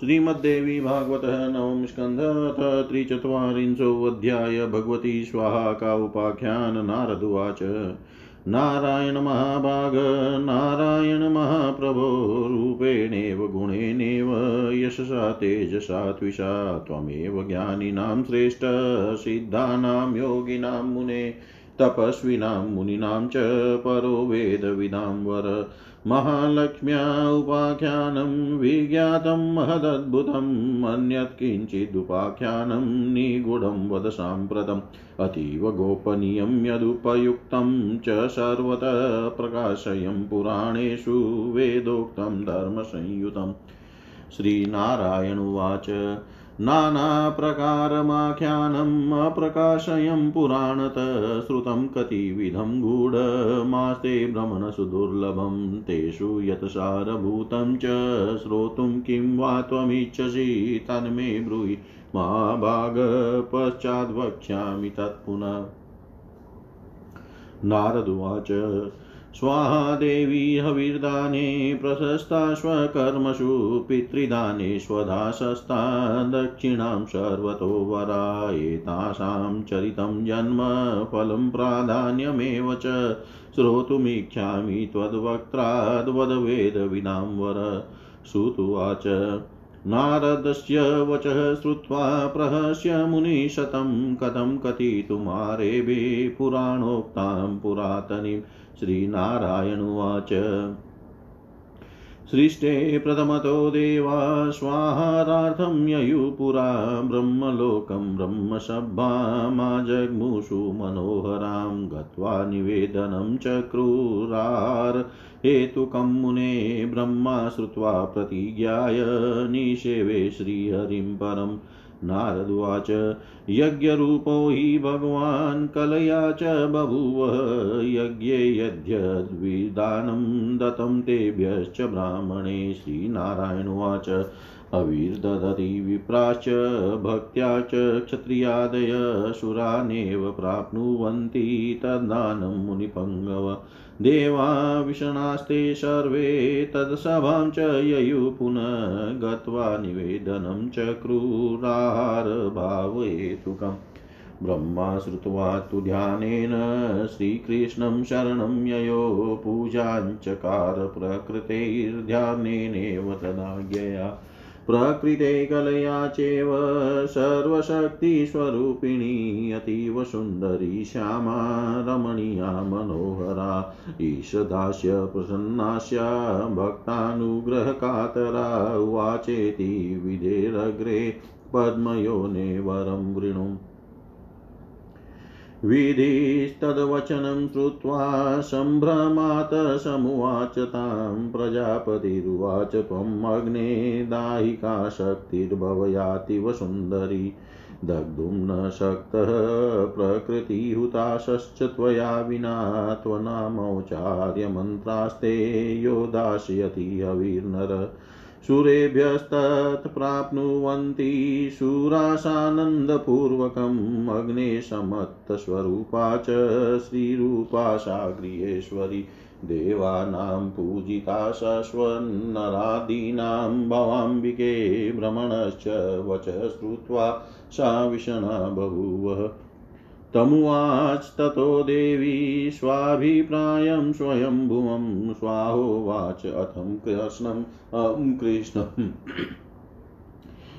श्रीमद्देवी भागवत नवम स्कंध त्रिचत्वारिंशोऽध्याय भगवती स्वाहा का उपाख्यान नारदुवाच नारायण महाभाग, नारायण महाप्रभो, रूपेणेव, गुणेनेव, यशसा, तेजसा त्विषा त्वमेव ज्ञानिनां श्रेष्ठ, सिद्धानां योगिनां मुने। तपस्विनां मुनीनां च परो वेदविदां वर। महालक्ष्म्या उपाख्यानं विज्ञातं महदद्भुतम्, अन्यत् किञ्चिदुपाख्यानं निगूढं वद साम्प्रतम्। अतीव गोपनीयं यदुपयुक्तं च सर्वतः प्रकाशयं पुराणेषु वेदोक्तं धर्मसंयुतं श्रीनारायण उवाच। नानाप्रकारमाख्यानम् अप्रकाशयं पुराणत श्रुतं कतिविधं गूढमास्ते भ्रमणसुदुर्लभं तेषु यत्सारभूतं च श्रोतुं किं वा त्वमिच्छसि तन्मे ब्रूहि महाभाग पश्चाद्वक्ष्यामि तत्पुनः नारदुवाच स्वाहा देवी हविर्दाने प्रशस्ता स्वकर्मसु, पितृदाने स्वदासस्ता, दक्षिणां सर्वतो वरा एतासां चरितं जन्म फलं प्राधान्यमेव च, श्रोतुमिच्छामि त्वद्वक्त्राद्वद्वेदविदां वर। श्रुतुवाच नारदस्य वचः श्रुत्वा प्रहस्य मुनिशतं कथं कथितुमारेभे पुराणोक्तां पुरातनीं श्रीनारायणुवाच सृष्टे प्रथमतो देवा, स्वाहारार्थं ययुपुरा ब्रह्मलोकं ब्रह्मसभामाजग्मुषु मनोहरां, गत्वा निवेदनं क्रूरार्। हेतुकं मुने ब्रह्मा श्रुत्वा प्रतिज्ञाय, निषेवे श्रीहरिं परम् नारदुवाच यज्ञरूपो हि भगवान् कलया च बभूव। यज्ञे यद्यद्विदानं दत्तं तेभ्यश्च ब्राह्मणे श्रीनारायणुवाच अविर्दधति विप्राश्च, भक्त्या च क्षत्रियादय सुरानेव प्राप्नुवन्ति तद्दानं मुनिपङ्गव। देवा विषणास्ते सर्वे तत्सभां च ययु पुनः गत्वा निवेदनं च क्रूराहारभावहेतुकम् ब्रह्मा श्रुत्वा तु ध्यानेन श्रीकृष्णं शरणं ययो पूजाञ्चकार प्रकृतेर्ध्यानेनैव तदाज्ञया। प्रकृते कलया चैव सर्वशक्तिस्वरूपिणी अतीव सुन्दरी श्यामा रमणीया मनोहरा। ईशदास्य प्रसन्नास्या भक्तानुग्रहकातरा उवाचेति विधेरग्रे पद्मयोने वरं वृणुम् विधिस्तद्वचनं श्रुत्वा सम्भ्रमात् समुवाच तां प्रजापतिरुवाच त्वम् अग्ने दाहिका शक्तिर्भवयातिव सुन्दरी। दग्धुं न शक्तः प्रकृतिहुताशश्च त्वया विना त्वनामौचार्यमन्त्रास्ते यो दास्यति हविर्नर। सुरेभ्यस्तत्प्राप्नुवन्ति शूरासानन्दपूर्वकम् अग्नेशमत्तस्वरूपा च श्रीरूपा सा गृहेश्वरी देवानां पूजिता शश्वन्नरादीनां भवाम्बिके भ्रमणश्च वच श्रुत्वा सा विषणा बभूव। तमुवाच देवी स्वाभिप्रायं स्वयंभुवं स्वाहोवाच अथं कृष्णम् अहं कृष्णम्।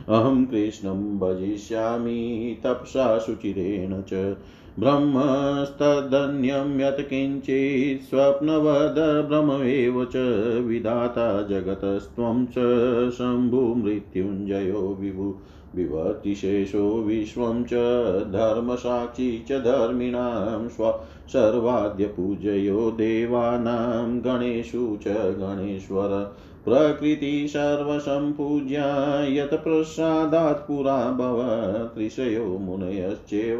अहं कृष्णं भजिष्यामि तपसा शुचिरेण च। ब्रह्मस्तदन्यं यत्किञ्चित् स्वप्नवद ब्रह्ममेव च। विधाता जगतस्त्वं च शम्भुमृत्युञ्जयो विभु। विवर्तिशेषो विश्वं च धर्मसाक्षी च धर्मिणां स्व सर्वाद्यपूजयो देवानां गणेषु च गणेश्वर प्रकृति सर्वसम्पूज्या यत्प्रसादात् पुरा भवत् ऋषयो मुनयश्चैव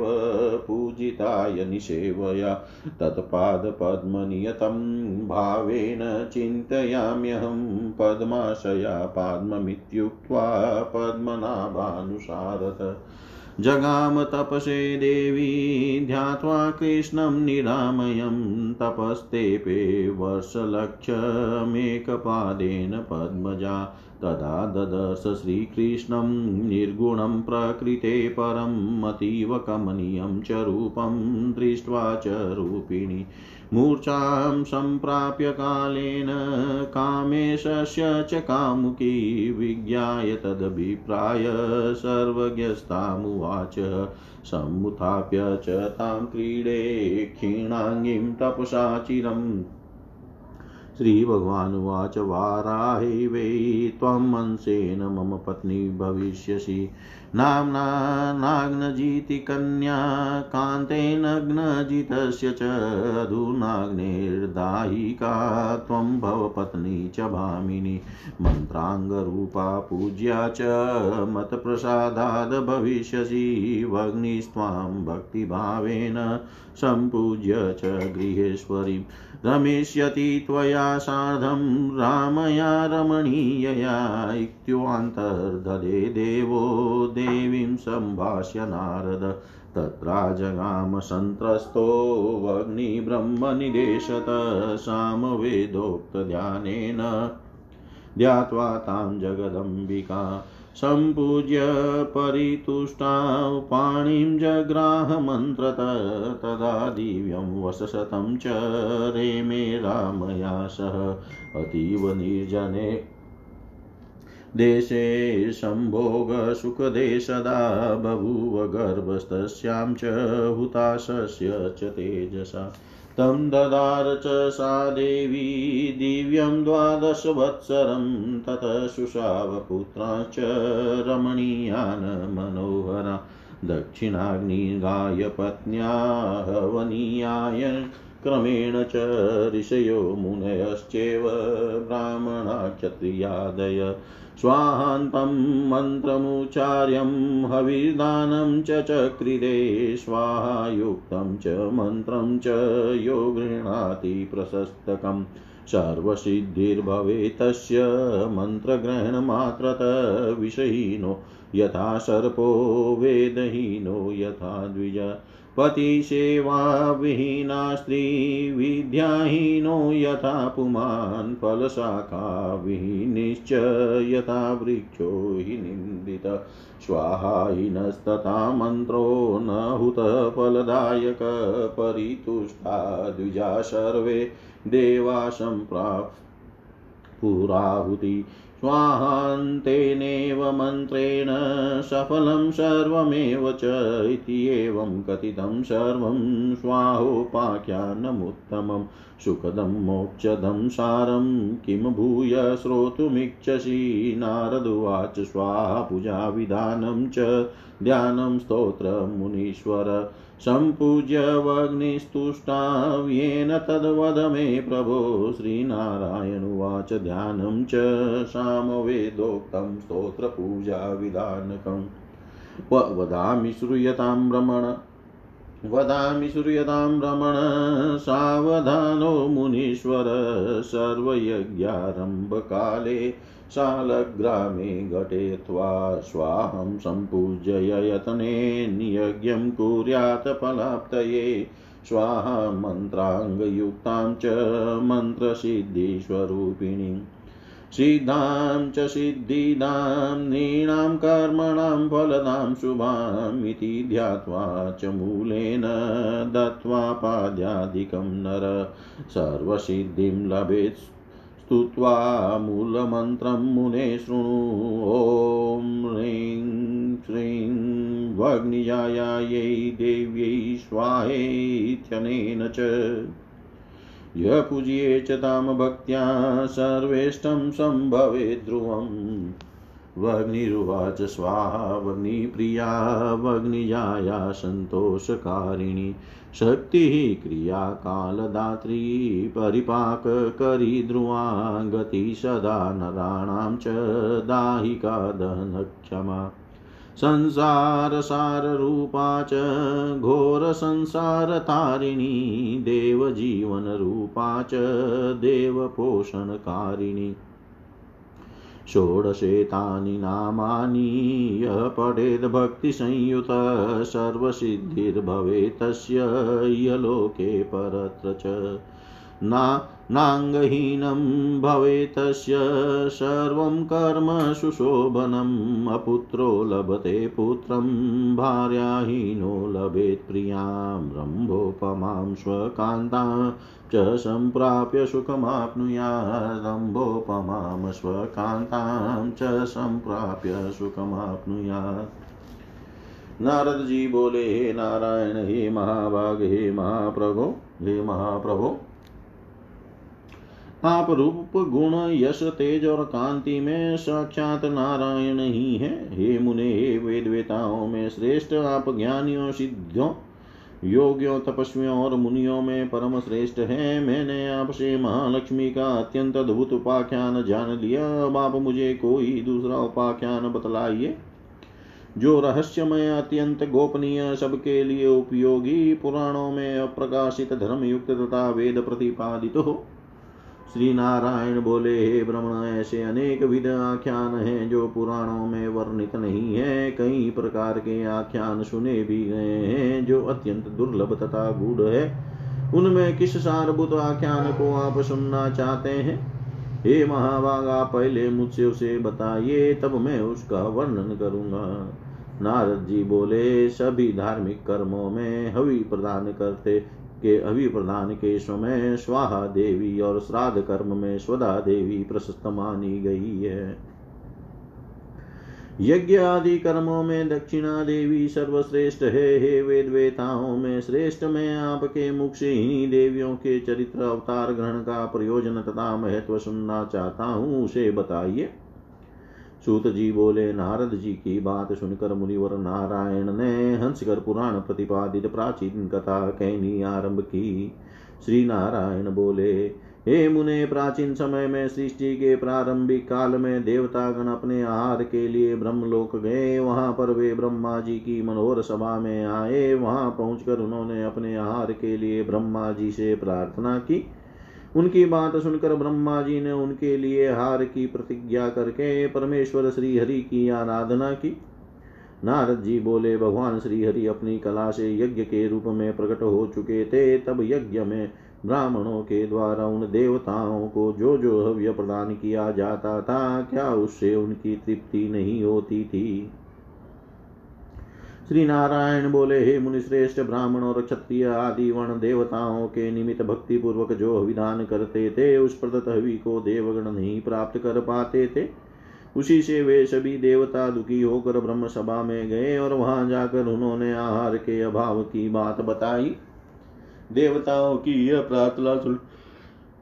पूजिताय निषेवया। तत्पादपद्मनियतं भावेन चिन्तयाम्यहं पद्माशया पद्ममित्युक्त्वा पद्मनाभानुसारथ। जगाम तपसे देवी, ध्यात्वा कृष्णं निरामयं, तपस्तेपे वर्षलक्षमेकपादेन पद्मजा। तदा ददर्श श्रीकृष्णं निर्गुणं प्रकृते परम्, अतीव कमनीयं च रूपं दृष्ट्वा च रूपिणी। मूर्छां सम्प्राप्य कालेन कामेशस्य च कामुकी विज्ञाय तदभिप्राय सर्वज्ञस्तामुवाच। समुत्थाप्य च तां क्रीडे क्षीणाङ्गीं तपसा चिरम्। श्रीभगवानुवाच वाराहे वै त्वम् अंशेन मम पत्नी भविष्यसि। नाम्ना नाग्नजिति कन्या कान्तेनग्नजितस्य च अधुनाग्नेर्दायिका त्वं भवपत्नी च भामिनी। मन्त्राङ्गरूपा पूज्या च मतप्रसादाद् भविष्यसि। वग्निस्त्वां भक्तिभावेन सम्पूज्य च गृहेश्वरीं रमिष्यति त्वया सार्धं रामया रमणीयया इत्युवान्तर्धदे देवो देवीं सम्भाष्य नारद तत्रा जगाम सन्त्रस्तो वग्निब्रह्मनिदेशत सामवेदोक्तध्यानेन ध्यात्वा तां जगदम्बिका सम्पूज्य परितुष्टा पाणिं जग्राहमन्त्रत तदा दिव्यं वसशतं च रेमे रामया सह। अतीव निर्जने। देशे सम्भोगसुखदे सदा, बभूव गर्भस्तस्यां च हुताशस्य च तेजसा। तं ददार च सा देवी दिव्यं द्वादशवत्सरं ततः शुशावपुत्रांश्च रमणीयान् मनोहरा। दक्षिणाग्निगायपत्न्या हवनीयाय क्रमेण च ऋषयो मुनयश्चैव ब्राह्मणा क्षत्रियादय। स्वाहान्तं मन्त्रमुच्चार्यं हविर्दानं च चक्रिरे, स्वाहायुक्तं च मन्त्रं च यो गृह्णाति प्रशस्तकम् सर्वसिद्धिर्भवेत् मन्त्रग्रहणमात्रत विषयिनो यथा सर्पो वेदहीनो, यथा द्विज। पतिसेवाविहीना स्त्री विद्याहीनो यथा पुमान् फलशाखाविहीनिश्च यथा वृक्षो हि निन्दित। स्वाहाहीनस्तथा मन्त्रो न हुतफलदायक द्विजा सर्वे देवा सम्प्राप् पुराहुति। स्वाहान्तेनेव मन्त्रेण सफलं सर्वमेव च इति एवं कथितं सर्वं स्वाहोपाख्यानमुत्तमं। सुखदं मोक्षदं सारं किं भूय श्रोतुमिच्छसि? नारदुवाच स्वाहा पूजाविधानं च। ध्यानं स्तोत्रमुनीश्वर सम्पूज्य वग्निस्तुष्टाव येन तद्वद मे प्रभो श्रीनारायणुवाच ध्यानं च सामवेदोक्तं स्तोत्रपूजाविधानकम् वदामि श्रूयतां भ्रमण वदामि श्रूयतां रमण, सावधानो मुनीश्वर, सर्वयज्ञारम्भकाले शालग्रामे घटेत्वा स्वाहं सम्पूज्य यतनेन्यज्ञं कुर्यात् फलाप्तये। स्वाहा मन्त्राङ्गयुक्तां च मन्त्रसिद्धिस्वरूपिणीं। सिद्धां च सिद्धिदां, नृणां कर्मणां, फलदां शुभाम् ध्यात्वा च मूलेन दत्त्वा पाद्यादिकं नर। सर्वसिद्धिं लभेत् स्तुत्वा मूलमन्त्रं मुने शृणु। ॐ ह्रीं श्रीं वग्निजायायै देव्यै स्वाहेत्यनेन च। य पूज्ये च तां भक्त्या सर्वेष्टं सम्भवे ध्रुवम् वग्निरुवाच स्वाहा वग्निजाया सन्तोषकारिणी। शक्तिः क्रियाकालदात्री परिपाककरी ध्रुवा गति सदा नराणां च दाहिका दहनक्षमा। संसारसाररूपा च घोरसंसारतारिणी, देवजीवनरूपा च देवपोषणकारिणी। षोडशेतानि नामानि यः पठेद्भक्तिसंयुत सर्वसिद्धिर्भवेत् तस्य यलोके परत्र च। ना नाङ्गहीनं भवेतस्य सर्वं कर्म सुशोभनम्। अपुत्रो लभते पुत्रं, भार्याहीनो लभेत् प्रियाँ, रम्भोपमां स्वकान्तां च सम्प्राप्य सुखमाप्नुयात्। स्वकान्तां च सम्प्राप्य सुखमाप्नुयात्। नारद जी बोले, हे नारायण, हे महाभाग, हे महाप्रभो हे महाप्रभो आप रूप गुण यश तेज और कांति में साक्षात नारायण ही है। हे मुने, हे वेद वेताओं में श्रेष्ठ, आप ज्ञानियों सिद्धियों योगियों, तपस्वियों और मुनियों में परम श्रेष्ठ है। मैंने आपसे महालक्ष्मी का अत्यंत अद्भुत उपाख्यान जान लिया। अब आप मुझे कोई दूसरा उपाख्यान बतलाइए, जो रहस्यमय, अत्यंत गोपनीय, सबके लिए उपयोगी, पुराणों में अप्रकाशित धर्म युक्त तथा वेद प्रतिपादित हो। श्री नारायण बोले, हे ब्रह्मण, ऐसे अनेक विध आख्यान हैं जो पुराणों में वर्णित नहीं है। कई प्रकार के आख्यान सुने भी गए हैं जो अत्यंत दुर्लभ तथा गूढ़ है। उनमें किस सारभूत आख्यान को आप सुनना चाहते हैं? हे महाभाग पहले मुझसे उसे बताइए, तब मैं उसका वर्णन करूँगा। नारद जी बोले, सभी धार्मिक कर्मों में हवि प्रदान करते के अभिप्रदान के समय स्वाहा देवी और श्राद्ध कर्म में स्वदा देवी प्रशस्त मानी गई है। यज्ञ आदि कर्मों में दक्षिणा देवी सर्वश्रेष्ठ है। हे वेद वेताओं में श्रेष्ठ में आपके मुख से ही देवियों के चरित्र अवतार ग्रहण का प्रयोजन तथा महत्व सुनना चाहता हूँ, उसे बताइए। सूत जी बोले, नारद जी की बात सुनकर मुनिवर नारायण ने हंसकर पुराण प्रतिपादित प्राचीन कथा कहनी आरंभ की। श्री नारायण बोले, हे मुने, प्राचीन समय में सृष्टि के प्रारंभिक काल में देवतागण अपने आहार के लिए ब्रह्मलोक गए। वहाँ पर वे ब्रह्मा जी की मनोहर सभा में आए। वहाँ पहुंचकर उन्होंने अपने आहार के लिए ब्रह्मा जी से प्रार्थना की। उनकी बात सुनकर ब्रह्मा जी ने उनके लिए हार की प्रतिज्ञा करके परमेश्वर श्री हरि की आराधना की। नारद जी बोले, भगवान श्री हरि अपनी कला से यज्ञ के रूप में प्रकट हो चुके थे, तब यज्ञ में ब्राह्मणों के द्वारा उन देवताओं को जो जो हव्य प्रदान किया जाता था, क्या उससे उनकी तृप्ति नहीं होती थी? श्री नारायण बोले, हे मुनिश्रेष्ठ ब्राह्मण और क्षत्रिय आदि वर्ण देवताओं के निमित्त भक्ति पूर्वक जो विधान करते थे, उस प्रदत्त हवि को देवगण नहीं प्राप्त कर पाते थे। उसी से वे सभी देवता दुखी होकर ब्रह्म सभा में गए और वहाँ जाकर उन्होंने आहार के अभाव की बात बताई। देवताओं की यह प्रार्थना सुन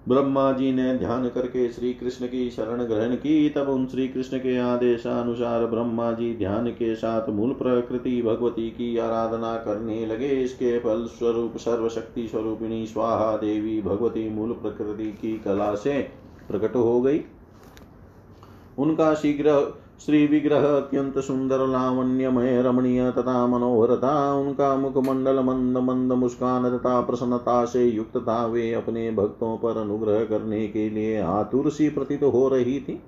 ब्रह्मा जी ने ध्यान करके श्री कृष्ण की शरण ग्रहण की, तब उन श्री कृष्ण के आदेशानुसार ब्रह्मा जी ध्यान के साथ मूल प्रकृति भगवती की आराधना करने लगे। इसके फल स्वरूप सर्वशक्ति स्वरूपिणी स्वाहा देवी भगवती मूल प्रकृति की कला से प्रकट हो गई। उनका शीघ्र श्री विग्रह अत्यंत सुंदर लावण्यमय रमणीय तथा मनोहर था उनका मुखमंडल मंद मंद मुस्कान तथा प्रसन्नता से युक्त था। वे अपने भक्तों पर अनुग्रह करने के लिए आतुर सी प्रतीत हो रही थी।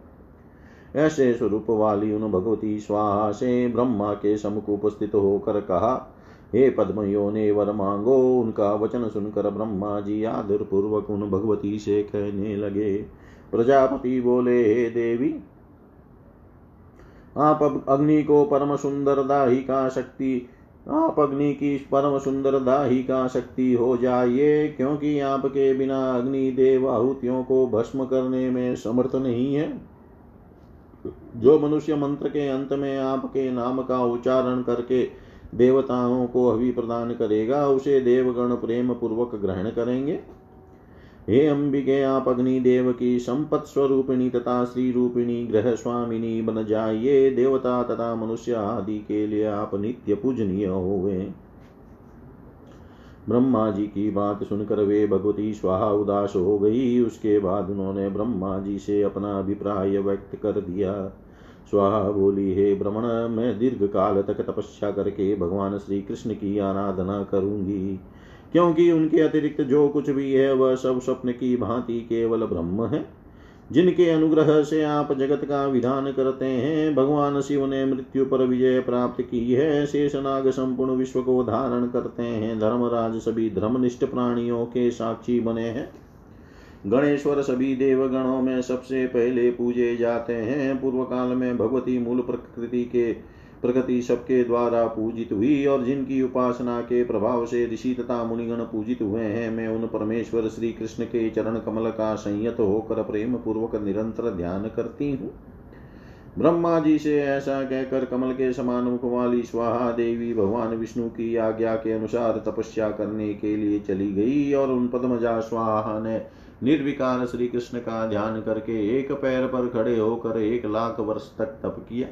ऐसे स्वरूप वाली उन भगवती स्वाहा से ब्रह्मा के समुख उपस्थित होकर कहा, हे पद्मयो ने वर मांगो उनका वचन सुनकर ब्रह्मा जी आदर पूर्वक उन भगवती से कहने लगे। प्रजापति बोले, हे देवी आप अग्नि को परम सुंदर दाहिका शक्ति, आप अग्नि की परम सुंदर दाहिका शक्ति हो जाइए, क्योंकि आपके बिना अग्नि देव आहुतियों को भस्म करने में समर्थ नहीं है। जो मनुष्य मंत्र के अंत में आपके नाम का उच्चारण करके देवताओं को अभी प्रदान करेगा, उसे देवगण प्रेम पूर्वक ग्रहण करेंगे। हे अंबिके आप अग्निदेव की संपत् स्वरूपिणी तथा श्री रूपिणी ग्रह स्वामिनी बन जाइए देवता तथा मनुष्य आदि के लिए आप नित्य पूजनीय हुए ब्रह्मा जी की बात सुनकर वे भगवती स्वाहा उदास हो गई। उसके बाद उन्होंने ब्रह्मा जी से अपना अभिप्राय व्यक्त कर दिया। स्वाहा बोली, हे ब्रह्मण, मैं दीर्घ काल तक तपस्या करके भगवान श्री कृष्ण की आराधना करूँगी। क्योंकि उनके अतिरिक्त जो कुछ भी है, वह सब स्वप्न की भांति केवल ब्रह्म है। जिनके अनुग्रह से आप जगत का विधान करते हैं, भगवान शिव ने मृत्यु पर विजय प्राप्त की है। शेषनाग संपूर्ण विश्व को धारण करते हैं। धर्मराज सभी धर्मनिष्ठ प्राणियों के साक्षी बने हैं। गणेश्वर सभी देवगणों में सबसे पहले पूजे जाते हैं। पूर्व काल में भगवती मूल प्रकृति के प्रकृति सबके द्वारा पूजित हुई और जिनकी उपासना के प्रभाव से ऋषि तथा मुनिगण पूजित हुए हैं, मैं उन परमेश्वर श्री कृष्ण के चरण कमल का संयत होकर प्रेम पूर्वक निरंतर ध्यान करती हूँ। ब्रह्मा जी से ऐसा कहकर कमल के समान मुख वाली स्वाहा देवी भगवान विष्णु की आज्ञा के अनुसार तपस्या करने के लिए चली गई और उन पद्मजा स्वाहा ने निर्विकार श्री कृष्ण का ध्यान करके एक पैर पर खड़े होकर एक लाख वर्ष तक तप किया।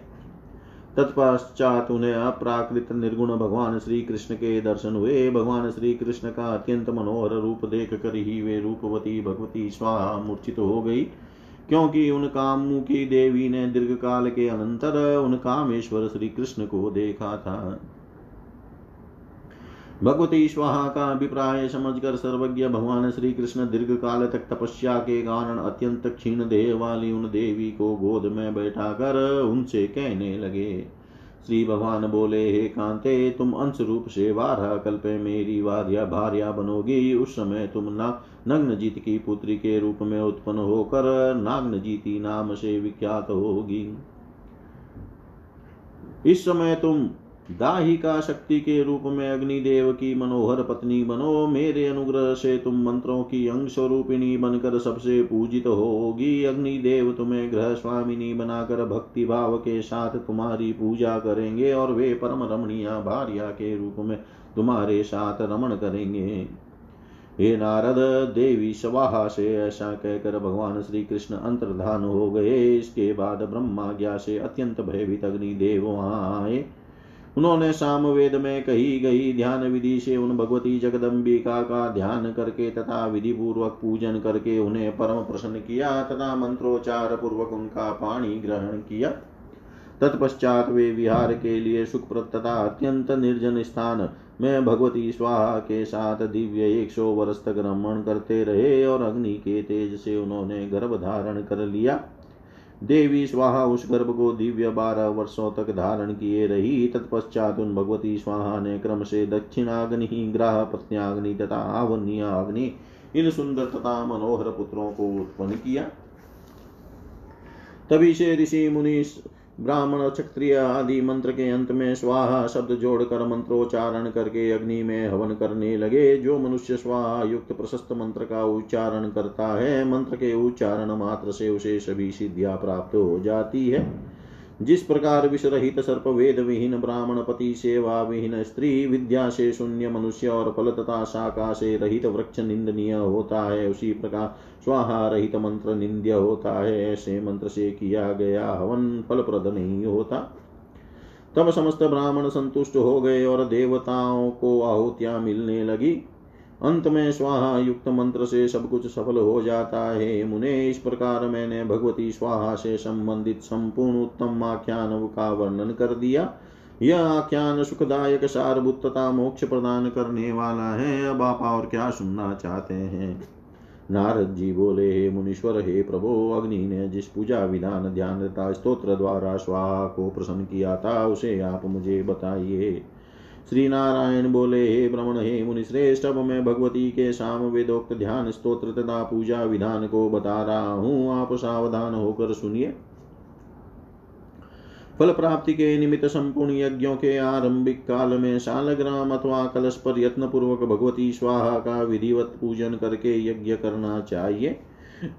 तत्पश्चात उन्हें अपराकृत निर्गुण भगवान श्री कृष्ण के दर्शन हुए। भगवान श्री कृष्ण का अत्यंत मनोहर रूप देख कर ही वे रूपवती भगवती स्वाहा मूर्छित हो गई। क्योंकि उन कामुखी देवी ने दीर्घ काल के अनंतर उन कामेश्वर श्री कृष्ण को देखा था। भगवती स्वाहा का अभिप्राय समझकर सर्वज्ञ भगवान श्री कृष्ण दीर्घ काल तक तपस्या के कारण अत्यंत क्षीण देह वाली उन देवी को गोद में बैठा कर उनसे कहने लगे श्री भगवान बोले, हे कांते, तुम अंश रूप से बारह कल्प मेरी वार्या भार्या बनोगी। उस समय तुम ना नग्नजीत की पुत्री के रूप में उत्पन्न होकर नाग्नजीती नाम से विख्यात होगी। इस समय तुम दाहिका शक्ति के रूप में अग्निदेव की मनोहर पत्नी बनो। मेरे अनुग्रह से तुम मंत्रों की अंग स्वरूपिणी बनकर सबसे पूजित होगी। अग्निदेव तुम्हें ग्रह स्वामिनी बनाकर भक्ति भाव के साथ तुम्हारी पूजा करेंगे और वे परम रमणीय भार्या के रूप में तुम्हारे साथ रमण करेंगे। हे नारद, देवी स्वाहा से ऐसा कहकर भगवान श्री कृष्ण अंतर्धान हो गए। इसके बाद ब्रह्माज्ञा से अत्यंत भयभीत अग्निदेव वहाँ आए। उन्होंने सामवेद में कही गई ध्यान विधि से उन भगवती जगदम्बिका का ध्यान करके तथा विधि पूर्वक पूजन करके उन्हें परम प्रसन्न किया तथा मंत्रोच्चार पूर्वक उनका पाणी ग्रहण किया। तत्पश्चात वे विहार के लिए सुखप्रद तथा अत्यंत निर्जन स्थान में भगवती स्वाहा के साथ दिव्य एक सौ वर्ष तक रमण करते रहे और अग्नि के तेज से उन्होंने गर्भ धारण कर लिया। देवी स्वाहा उस गर्भ को दिव्य बारह वर्षों तक धारण किए रही। तत्पश्चात उन भगवती स्वाहा ने क्रम से दक्षिणाग्नि, ग्राह, प्रत्याग्नि तथा आवन्याग्नि इन सुंदर तथा मनोहर पुत्रों को उत्पन्न किया। तभी से ऋषि मुनि ब्राह्मण क्षत्रिय आदि मंत्र के अंत में स्वाहा शब्द जोड़कर मंत्रोच्चारण करके अग्नि में हवन करने लगे। जो मनुष्य स्वाहा युक्त प्रशस्त मंत्र का उच्चारण करता है, मंत्र के उच्चारण मात्र से उसे सभी सिद्धियाँ प्राप्त हो जाती है। जिस प्रकार विष रहित सर्प वेद विहीन ब्राह्मण पति सेवा विहीन स्त्री विद्या से शून्य मनुष्य और फल तथा शाखा से रहित वृक्ष निंदनीय होता है, उसी प्रकार स्वाहा रहित मंत्र निंद्य होता है, ऐसे मंत्र से किया गया हवन फलप्रद नहीं होता। तब समस्त ब्राह्मण संतुष्ट हो गए और देवताओं को आहुतियाँ मिलने लगी। अंत में स्वाहा युक्त मंत्र से सब कुछ सफल हो जाता है। मुने, इस प्रकार मैंने भगवती स्वाहा से संबंधित संपूर्ण उत्तम आख्यान का वर्णन कर दिया। यह आख्यान सुखदायक सारभूत तथा मोक्ष प्रदान करने वाला है। अब आप और क्या सुनना चाहते हैं? नारद जी बोले, हे मुनीश्वर, हे प्रभो, अग्नि ने जिस पूजा विधान ध्यान तथा स्त्रोत्र द्वारा स्वाहा को प्रसन्न किया था, उसे आप मुझे बताइए। श्री नारायण बोले, हे भ्रमण हे मुनिश्रेष्ठ अब मैं भगवती के साम वेदोक्त ध्यान स्त्रोत्र तथा पूजा विधान को बता रहा हूँ। आप सावधान होकर सुनिए। फल प्राप्ति के निमित्त संपूर्ण यज्ञों के आरंभिक काल में शालग्राम अथवा कलश पर यत्न पूर्वक भगवती स्वाहा का विधिवत पूजन करके यज्ञ करना चाहिए।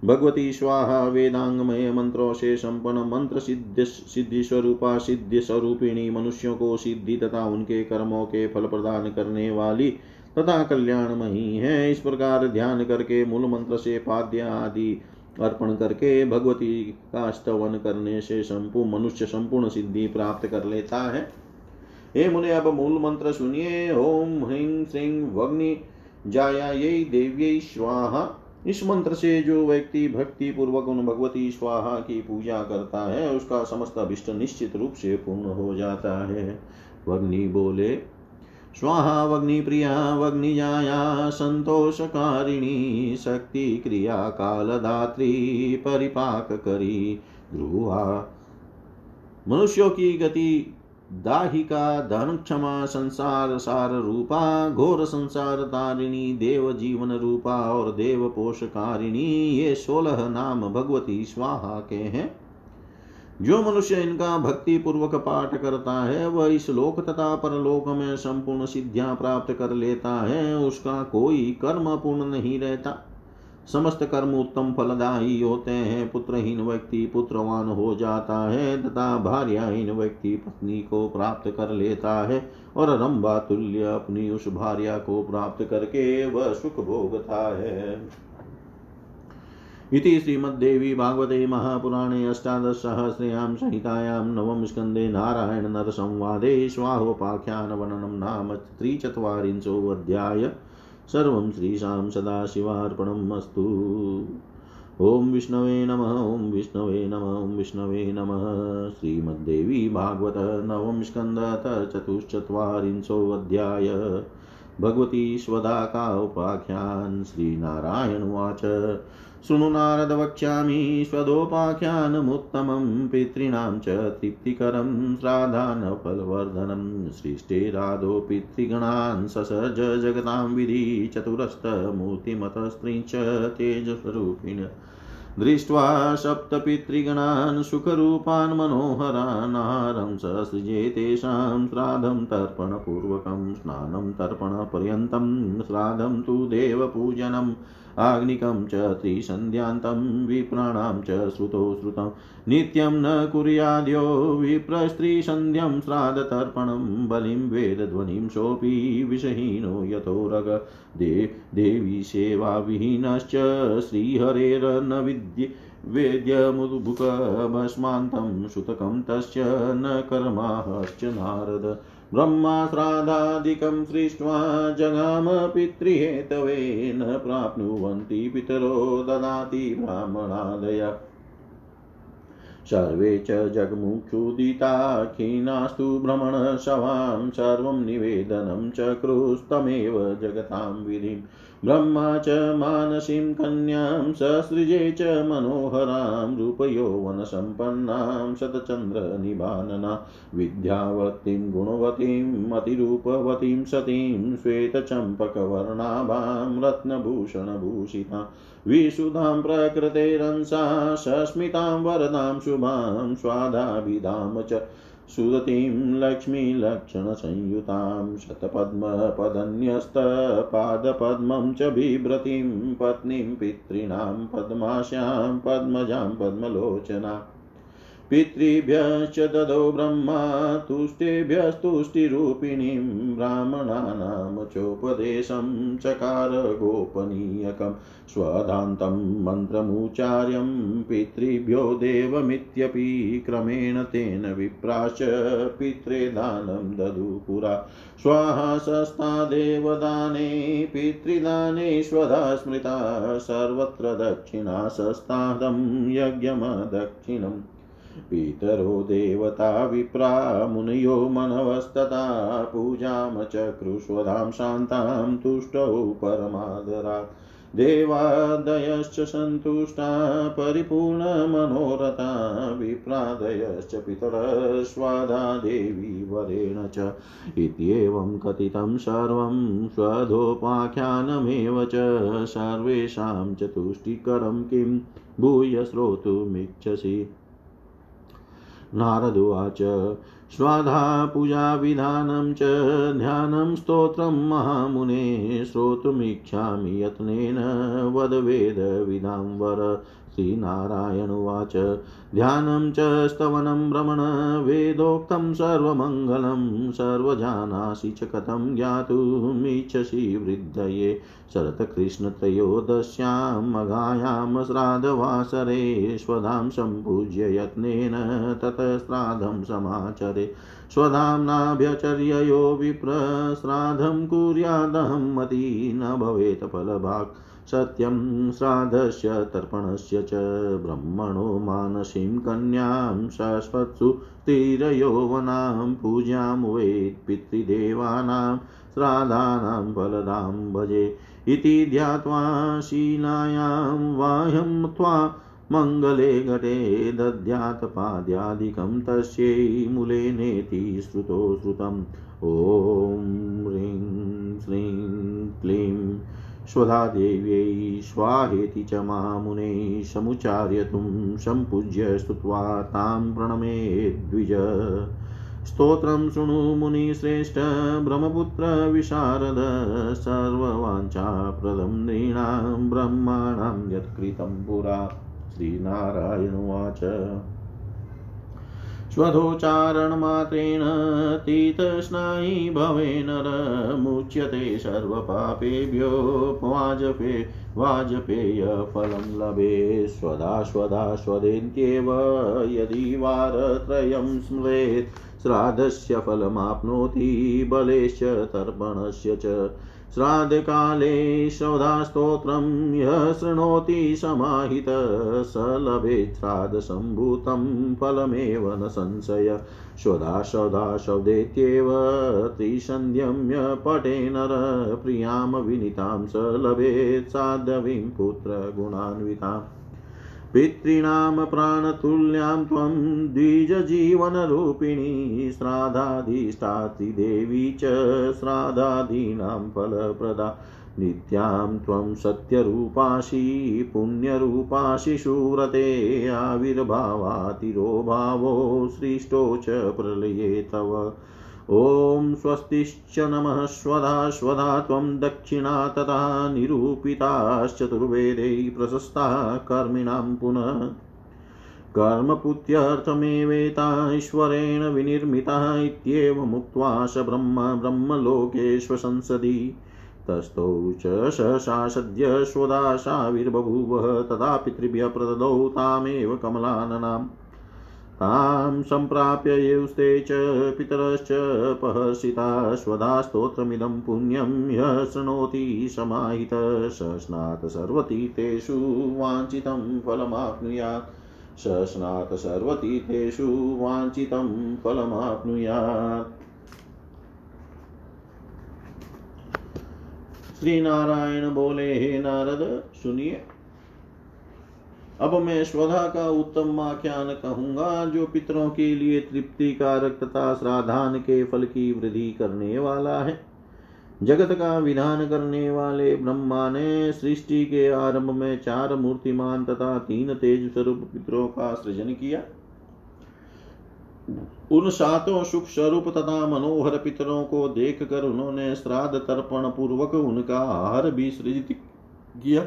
भगवती स्वाहा वेदांगमय मंत्रों से संपन्न मंत्र सिद्ध सिद्धि स्वरूपा सिद्धि स्वरूपिणी मनुष्यों को सिद्धि तथा उनके कर्मों के फल प्रदान करने वाली तथा कल्याणमयी है। इस प्रकार ध्यान करके, मूल मंत्र से पाद्य आदि अर्पण करके भगवती का स्तवन करने से संपूर्ण मनुष्य संपूर्ण सिद्धि प्राप्त कर लेता है। हे मुने, अब मूल मंत्र सुनिए। ओम ह्रीं श्रीं, वग्नि जाया देव्य स्वाहा। इस मंत्र से जो व्यक्ति भक्ति पूर्वक उन भगवती स्वाहा की पूजा करता है, उसका समस्त अभिष्ट निश्चित रूप से पूर्ण हो जाता है। वग्नि बोले, स्वाहा, वग्नि प्रिया वग्निजाया संतोषकारिणी, शक्ति क्रिया, कालदात्री, परिपाक करी, ध्रुवा। मनुष्यों की गति दाहिका धन क्षमा संसार सार रूपा, घोर संसार तारिणी, देव जीवन रूपा और देव पोषकारिणी, ये सोलह नाम भगवती स्वाहा के हैं। जो मनुष्य इनका भक्ति पूर्वक पाठ करता है, वह इस लोक तथा परलोक में संपूर्ण सिद्धियाँ प्राप्त कर लेता है, उसका कोई कर्म पूर्ण नहीं रहता। समस्त कर्म उत्तम फलदायी होते हैं। पुत्रहीन व्यक्ति पुत्रवान हो जाता है, तथा भार्याहीन व्यक्ति पत्नी को प्राप्त कर लेता है और रंबा तुल्य अपनी उस भार्या को प्राप्त करके वह सुख भोगता है। इति श्रीमद्देवी भागवते महापुराणे अष्टादशसहस्रयां संहितायां नवम स्कन्धे नारायणनरसंवादे स्वाहोपाख्यानवर्णनं नाम त्रिचत्वारिंशोऽध्याय सर्वं श्रीशां सदाशिवार्पणम् अस्तु। ॐ विष्णवे नमः, ॐ विष्णवे नमः, ॐ विष्णवे नमः। श्रीमद्देवी भागवत नवम स्कन्धत चतुश्चत्वारिंशोऽध्याय भगवती स्वदाका उपाख्यान् श्रीनारायण उवाच। शृणु नारद वक्ष्यामि स्वदोपाख्यानमुत्तमं पितॄणां च तृप्तिकरं श्राद्धानफलवर्धनं सृष्टिरादो पितृगणान् ससर्ज जगतां विधि चतुरस्तमूर्तिमतस्त्रिंच तेजस्वरूपिण। दृष्ट्वा सप्तपितृगणान्, सुखरूपान् मनोहरानारं ससृजे तेषां श्राद्धं तर्पणपूर्वकं स्नानं तर्पणपर्यन्तं श्राद्धं तु देवपूजनम्। आग्निकं च त्रिसन्ध्यान्तं विप्राणां च श्रुतो श्रुतं। नित्यं न कुर्याद्यो विप्रस्त्रीसन्ध्यं श्राद्धतर्पणं बलिं वेदध्वनिं सोऽपि विषहीनो यतो रग। दे देवी सेवाविहीनश्च श्रीहरेर्न विद्य वेद्यमुद्भुकभस्मान्तं सुतकं तस्य न कर्माश्च नारद। ब्रह्माश्रादादिकं सृष्ट्वा जगाम पितृहेतवे न प्राप्नुवन्ति पितरो ददाति ब्राह्मणादय। सर्वे च जगमुक्षुदिता भ्रमणशवां, सर्वं निवेदनं चक्रुस्तमेव जगतां विधिम्। ब्रह्मा च मानसीं कन्यां ससृजे च मनोहरां रूपयौवनसम्पन्नां शतचन्द्रनिबानना विद्यावतीं गुणवतीं अतिरूपवतीं सतीं श्वेतचम्पकवर्णाभां रत्नभूषणभूषितां विशुधां प्रकृतेरंसा सस्मितां वरदां शुभां स्वादाभिधां च सुरतीं लक्ष्मीलक्षणसंयुतां शतपद्मपदन्यस्तपादपद्मं च बिभ्रतीं पत्नीं पितॄणां पद्माश्यां पद्मजां पद्मलोचना पितृभ्यश्च ददौ ब्रह्मा तुष्टेभ्यस्तुष्टिरूपिणीं ब्राह्मणानां चोपदेशं चकार गोपनीयकं स्वदान्तं मन्त्रमुच्चार्यं पितृभ्यो देवमित्यपि क्रमेण तेन विप्राश्च पित्रे दानं ददु पुरा। स्वाहा सस्ता देवदाने पितृदाने स्वधा स्मृता सर्वत्र दक्षिणा सस्तादं यज्ञमदक्षिणम्। पितरो देवता विप्रा, मुनयो मनवस्तथा पूजां चक्रुष्वधां शान्तां तुष्टौ परमादरात् देवादयश्च सन्तुष्टा, परिपूर्णमनोरथा, विप्रादयश्च पितरस्वादा देवी वरेण च। इत्येवं कथितं सर्वं स्वधोपाख्यानमेव च। सर्वेषां च तुष्टिकरं किं? भूय श्रोतुमिच्छसि नारदुवाच स्वाधा पूजाविधानं च ध्यानं स्तोत्रं महामुने श्रोतुमिच्छामि यत्नेन वदवेदविदां वर। श्रीनारायण उवाच। ध्यानं च स्तवनं भ्रमण वेदोक्तं सर्वमङ्गलं सर्वजानासि च कथं ज्ञातुमिच्छसि वृद्धये। शरत्कृष्णत्रयोदश्यां मघायां श्राद्धवासरे स्वधां सम्पूज्य यत्नेन ततः श्राद्धं समाचरे। स्वधाम्नाभ्यचर्ययो विप्रश्राद्धं कुर्यादहं मती न भवेत् फलभाक्। सत्यं श्राद्धस्य तर्पणस्य च ब्रह्मणो मानसीं कन्यां शाश्वत्सु स्थिरयौवनां पूजां वेत् पितृदेवानां श्राद्धानां फलदां भजे। इति ध्यात्वा शीलायां वाह्यं त्वा मङ्गले घटे दद्यात् पाद्यादिकं तस्यै मूले नेति श्रुतो श्रुतम्। ॐ ह्रीं श्रीं क्लीं स्वधादेव्यै स्वाहेति च महामुने समुचार्यतुं सम्पूज्य स्तुत्वा तां प्रणमे द्विज। स्तोत्रं शृणु मुनिश्रेष्ठ ब्रह्मपुत्रविशारद सर्ववाञ्छाप्रदं नृणां ब्रह्माणां यत्कृतं पुरा। श्रीनारायणुवाच स्वधोच्चारणमात्रेण तीतस्नायी भवे नरमुच्यते सर्वपापेभ्यो, वाजपे, वाजपेयफलं लभे। स्वदा स्वदा स्वदेन्त्येव, यदि वारत्रयं स्मरेत्, श्राद्धस्य फलमाप्नोति, बलेश्च तर्पणस्य च। श्राद्धकाले श्रौधास्तोत्रं यः शृणोति समाहितः स लभेत् श्राद्धसम्भूतं फलमेव न संशय। शोधा श्रौधा शौदेत्येव त्रिसन्ध्यं पटे नर प्रियाँ विनितां स लभेत् साधवीं पुत्रगुणान्विताम्। पितॄणां प्राणतुल्यां त्वं द्विजजीवनरूपिणी श्राद्धाधिष्ठात्रिदेवी च श्राद्धादीनां फलप्रदा। नित्यां त्वं सत्यरूपासि पुण्यरूपासि आविर्भावातिरोभावो, सृष्टो च प्रलये तव। ॐ स्वस्तिश्च नमः स्वधा स्वधा त्वं दक्षिणा तथा निरूपिताश्चतुर्वेदैः प्रशस्ता कर्मिणां पुनः। कर्मपुत्यर्थमेवेता ईश्वरेण विनिर्मिता इत्येवमुक्त्वा स ब्रह्म ब्रह्मलोकेष्वसंसदि। तस्थौ च सहसा सद्य स्वदाशाविर्बभूवः तदा पितृभ्यः प्रददौ तामेव कमलाननाम्। तां सम्प्राप्य युस्ते च पितरश्च पहर्षिता स्वधा स्तोत्रमिदं पुण्यं यः शृणोति समाहितः स स्नात वाञ्छितं फलमाप्नुयात्। स स्नात वाञ्छितं फलमाप्नुयात्। श्री नारायण बोले, हे नारद, सुनिए। अब मैं स्वधा का उत्तम आख्यान कहूँगा, जो पितरों के लिए तृप्ति कारक तथा श्राधान के फल की वृद्धि करने वाला है। जगत का विधान करने वाले ब्रह्मा ने सृष्टि के आरंभ में चार मूर्तिमान तथा तीन तेज स्वरूप पितरों का सृजन किया। उन सातों सुख स्वरूप तथा मनोहर पितरों को देख कर उन्होंने श्राद्ध तर्पण पूर्वक उनका आहार भी सृजित किया।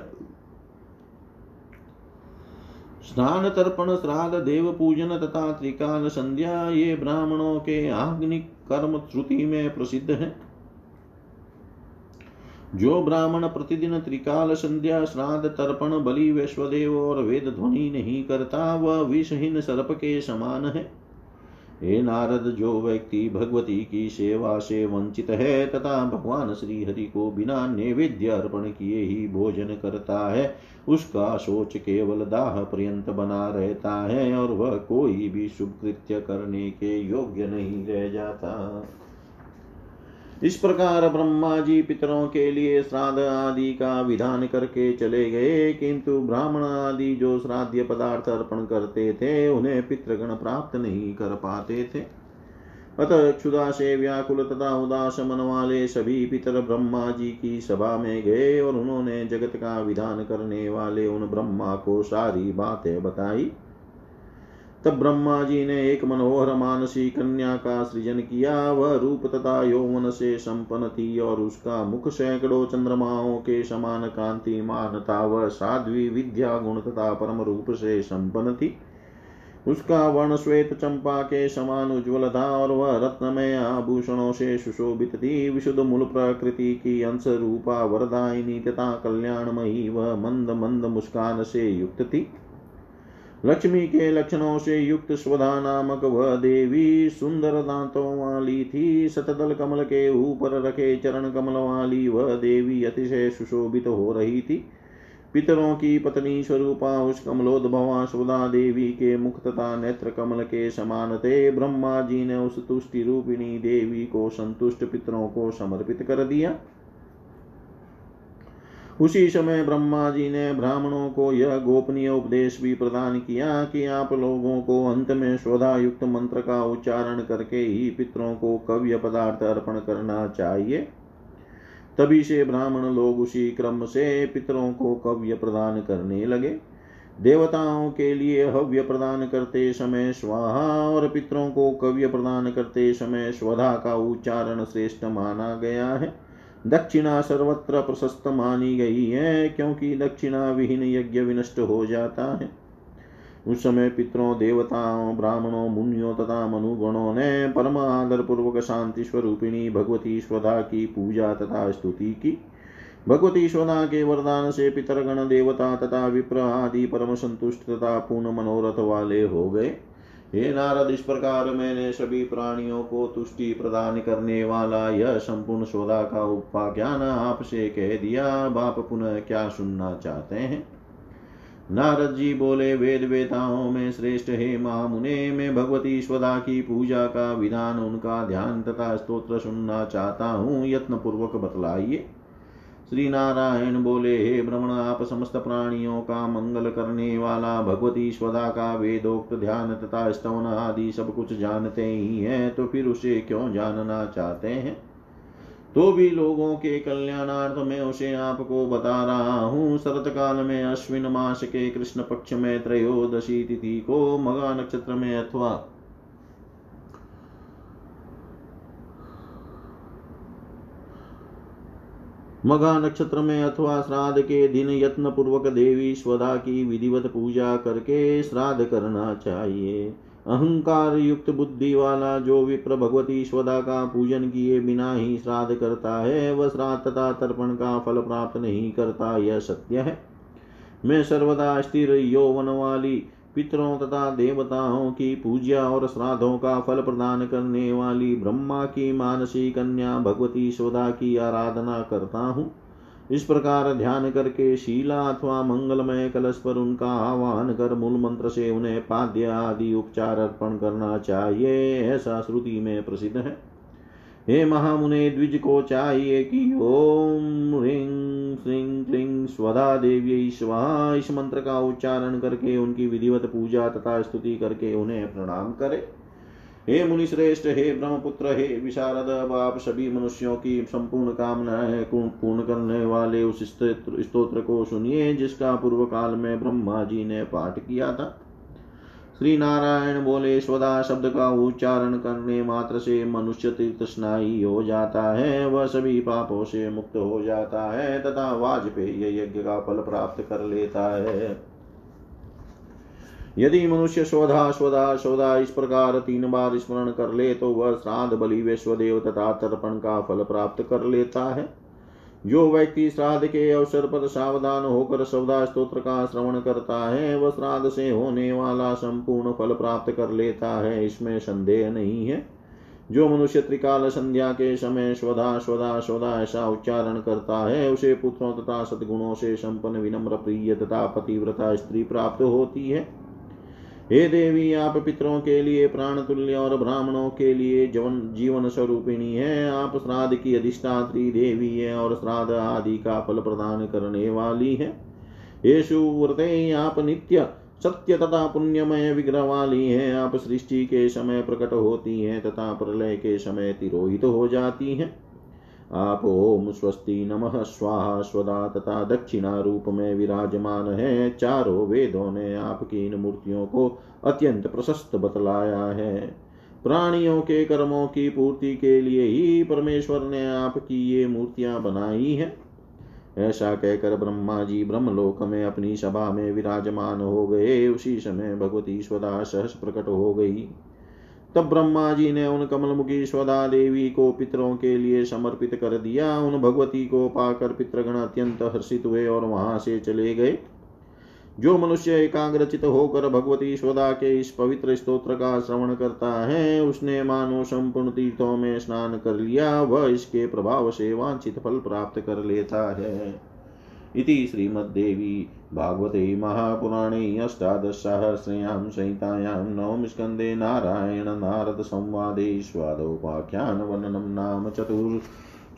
स्नान तर्पण श्राद्ध देव पूजन तथा त्रिकाल संध्या ये ब्राह्मणों के आग्निक कर्म श्रुति में प्रसिद्ध है जो ब्राह्मण प्रतिदिन त्रिकाल संध्या श्राद्ध तर्पण बलि वैश्वदेव और वेद ध्वनि नहीं करता वह विषहीन सर्प के समान। है हे नारद, जो व्यक्ति भगवती की सेवा से वंचित है, तथा भगवान श्री हरि को बिना नैवेद्य अर्पण किए ही भोजन करता है उसका सोच केवल दाह पर्यंत बना रहता है और वह कोई भी शुभ कृत्य करने के योग्य नहीं रह जाता। इस प्रकार ब्रह्मा जी पितरों के लिए श्राद्ध आदि का विधान करके चले गए, किंतु ब्राह्मण आदि जो श्राद्ध पदार्थ अर्पण करते थे, उन्हें पितृगण प्राप्त नहीं कर पाते थे। अतः क्षुदा से व्याकुल तथा उदास मन वाले सभी पितर ब्रह्मा जी की सभा में गए और उन्होंने जगत का विधान करने वाले उन ब्रह्मा को सारी बातें बताई। तब ब्रह्मा जी ने एक मनोहर मानसी कन्या का सृजन किया। वह रूप तथा यौवन से संपन्न थी और उसका मुख सैकड़ों चंद्रमाओं के समान कांति मान था। वह साध्वी विद्या गुण तथा परम रूप से संपन्न थी। उसका वर्ण श्वेत चंपा के समान उज्ज्वल था और वह रत्नमय आभूषणों से सुशोभित थी विशुद्ध मूल प्रकृति की अंश रूपा वरदायिनी, तथा कल्याणमयी वह मंद मंद मुस्कान से युक्त थी। लक्ष्मी के लक्षणों से युक्त स्वधा नामक वह देवी सुंदर दांतों वाली थी सतदल कमल के ऊपर रखे चरण कमल वाली वह देवी अतिशय सुशोभित हो रही थी। पितरों की पत्नी स्वरूपा उस कमलोद्भवा स्वदा देवी के मुख तथा नेत्र कमल के समान थे। ब्रह्मा जी ने उस तुष्टि रूपिणी देवी को संतुष्ट पितरों को समर्पित कर दिया। उसी समय ब्रह्मा जी ने ब्राह्मणों को यह गोपनीय उपदेश भी प्रदान किया कि आप लोगों को अंत में शोधा युक्त मंत्र का उच्चारण करके ही पितरों को कव्य पदार्थ अर्पण करना चाहिए। तभी से ब्राह्मण लोग उसी क्रम से पितरों को कव्य प्रदान करने लगे। देवताओं के लिए हव्य प्रदान करते समय स्वाहा और पितरों को कव्य प्रदान करते समय स्वधा का उच्चारण श्रेष्ठ माना गया है। दक्षिणा सर्वत्र प्रशस्त मानी गई है, क्योंकि दक्षिणा विहीन यज्ञ विनष्ट हो जाता है। उस समय पितरों, देवताओं, ब्राह्मणों, मुनियों तथा मनुगणों ने परम आदर पूर्वक शांति स्वरूपिणी भगवती स्वधा की पूजा तथा स्तुति की। भगवती स्वधा के वरदान से पितरगण, देवता तथा विप्र आदि परम संतुष्ट तथा पूर्ण मनोरथ वाले हो गए। हे नारद, इस प्रकार मैंने सभी प्राणियों को तुष्टि प्रदान करने वाला यह संपूर्ण सौदा का उपाख्यान आपसे कह दिया। बाप पुनः क्या सुनना चाहते हैं? नारद जी बोले, वेद वेताओं में श्रेष्ठ हे महामुने, में भगवती स्वदा की पूजा का विधान, उनका ध्यान तथा स्तोत्र सुनना चाहता हूँ। यत्न पूर्वक बतलाइए। श्री नारायण बोले, हे ब्रह्मण, आप समस्त प्राणियों का मंगल करने वाला भगवती स्वदा का वेदोक्त ध्यान तथा स्तवन आदि सब कुछ जानते ही हैं तो फिर उसे क्यों जानना चाहते हैं? तो भी लोगों के कल्याणार्थ में उसे आपको बता रहा हूँ। शरत काल में अश्विन मास के कृष्ण पक्ष में त्रयोदशी तिथि को मगा नक्षत्र में अथवा मघा नक्षत्र में अथवा श्राद्ध के दिन यत्न पूर्वक देवी स्वदा की विधिवत पूजा करके श्राद्ध करना चाहिए। अहंकार युक्त बुद्धि वाला जो विप्र भगवती स्वदा का पूजन किए बिना ही श्राद्ध करता है, वह श्राद्ध तथा तर्पण का फल प्राप्त नहीं करता, यह सत्य है। मैं सर्वदा स्थिर यौवन वाली पितरों तथा देवताओं की पूजा और श्राद्धों का फल प्रदान करने वाली ब्रह्मा की मानसी कन्या भगवती स्वदा की आराधना करता हूँ। इस प्रकार ध्यान करके शीला अथवा मंगलमय कलश पर उनका आह्वान कर मूल मंत्र से उन्हें पाद्य आदि उपचार अर्पण करना चाहिए, ऐसा श्रुति में प्रसिद्ध है। हे महामुने, द्विज को चाहिए कि ओम ह्रीं श्रीं क्लीं स्वधा देवी स्वाहा। इस मंत्र का उच्चारण करके उनकी विधिवत पूजा तथा स्तुति करके उन्हें प्रणाम करे। हे मुनि श्रेष्ठ हे ब्रह्मपुत्र, हे विशारद, अब आप सभी मनुष्यों की संपूर्ण कामनाएँ पूर्ण करने वाले उस स्तोत्र को सुनिए, जिसका पूर्व काल में ब्रह्मा जी ने पाठ किया था। श्री नारायण बोले, स्वदा शब्द का उच्चारण करने मात्र से मनुष्य तीर्थ स्नायी हो जाता है, वह सभी पापों से मुक्त हो जाता है, तथा वाजपेयी यज्ञ का फल प्राप्त कर लेता है। यदि मनुष्य स्वधा स्वधा स्वधा इस प्रकार तीन बार स्मरण कर ले तो वह श्राद्ध बलि विश्वदेव तथा तर्पण का फल प्राप्त कर लेता है। जो व्यक्ति श्राद्ध के अवसर पर सावधान होकर सौदा स्त्रोत्र का श्रवण करता है, वह श्राद्ध से होने वाला संपूर्ण फल प्राप्त कर लेता है, इसमें संदेह नहीं है। जो मनुष्य त्रिकाल संध्या के समय स्वधा स्वधा स्वधा ऐसा उच्चारण करता है, उसे पुत्रों तथा सदगुणों से संपन्न, विनम्र, प्रिय तथा पतिव्रता स्त्री प्राप्त होती है। हे देवी, आप पितरों के लिए प्राण तुल्य और ब्राह्मणों के लिए जवन जीवन स्वरूपिणी है। आप श्राद्ध की अधिष्ठात्री देवी है और श्राद्ध आदि का फल प्रदान करने वाली है। येषु व्रते, आप नित्य सत्य तथा पुण्यमय विग्रह वाली है। आप सृष्टि के समय प्रकट होती हैं तथा प्रलय के समय तिरोहित तो हो जाती हैं। आप ओम स्वस्ति नमः, स्वाहा स्वदा तथा दक्षिणा रूप में विराजमान है। चारों वेदों ने आपकी इन मूर्तियों को अत्यंत प्रशस्त बतलाया है। प्राणियों के कर्मों की पूर्ति के लिए ही परमेश्वर ने आपकी ये मूर्तियाँ बनाई है। ऐसा कहकर ब्रह्मा जी ब्रह्मलोक में अपनी सभा में विराजमान हो गए। उसी समय भगवती स्वदा सहस प्रकट हो गई। तब ब्रह्मा जी ने उन कमलमुखी स्वदा देवी को पितरों के लिए समर्पित कर दिया। उन भगवती को पाकर पितृगण अत्यंत हर्षित हुए और वहाँ से चले गए। जो मनुष्य एकाग्रचित होकर भगवती स्वदा के इस पवित्र स्तोत्र का श्रवण करता है, उसने मानो संपूर्ण तीर्थों में स्नान कर लिया। वह इसके प्रभाव से वांछित फल प्राप्त कर लेता है। इति श्रीमद्देवी भागवते महापुराणे अष्टादशसहस्रयां संहितायां नवमस्कन्धे नारायण नारदसंवादे स्वादोपाख्यानवर्णनं नाम चतुर्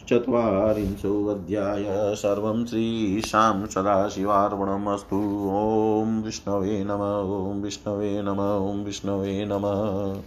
चत्वारिंशोऽध्याय। सर्वं श्रीशां सदाशिवार्पणमस्तु। ॐ विष्णवे नम, ॐ विष्णवे नम, ॐ विष्णवे नमः।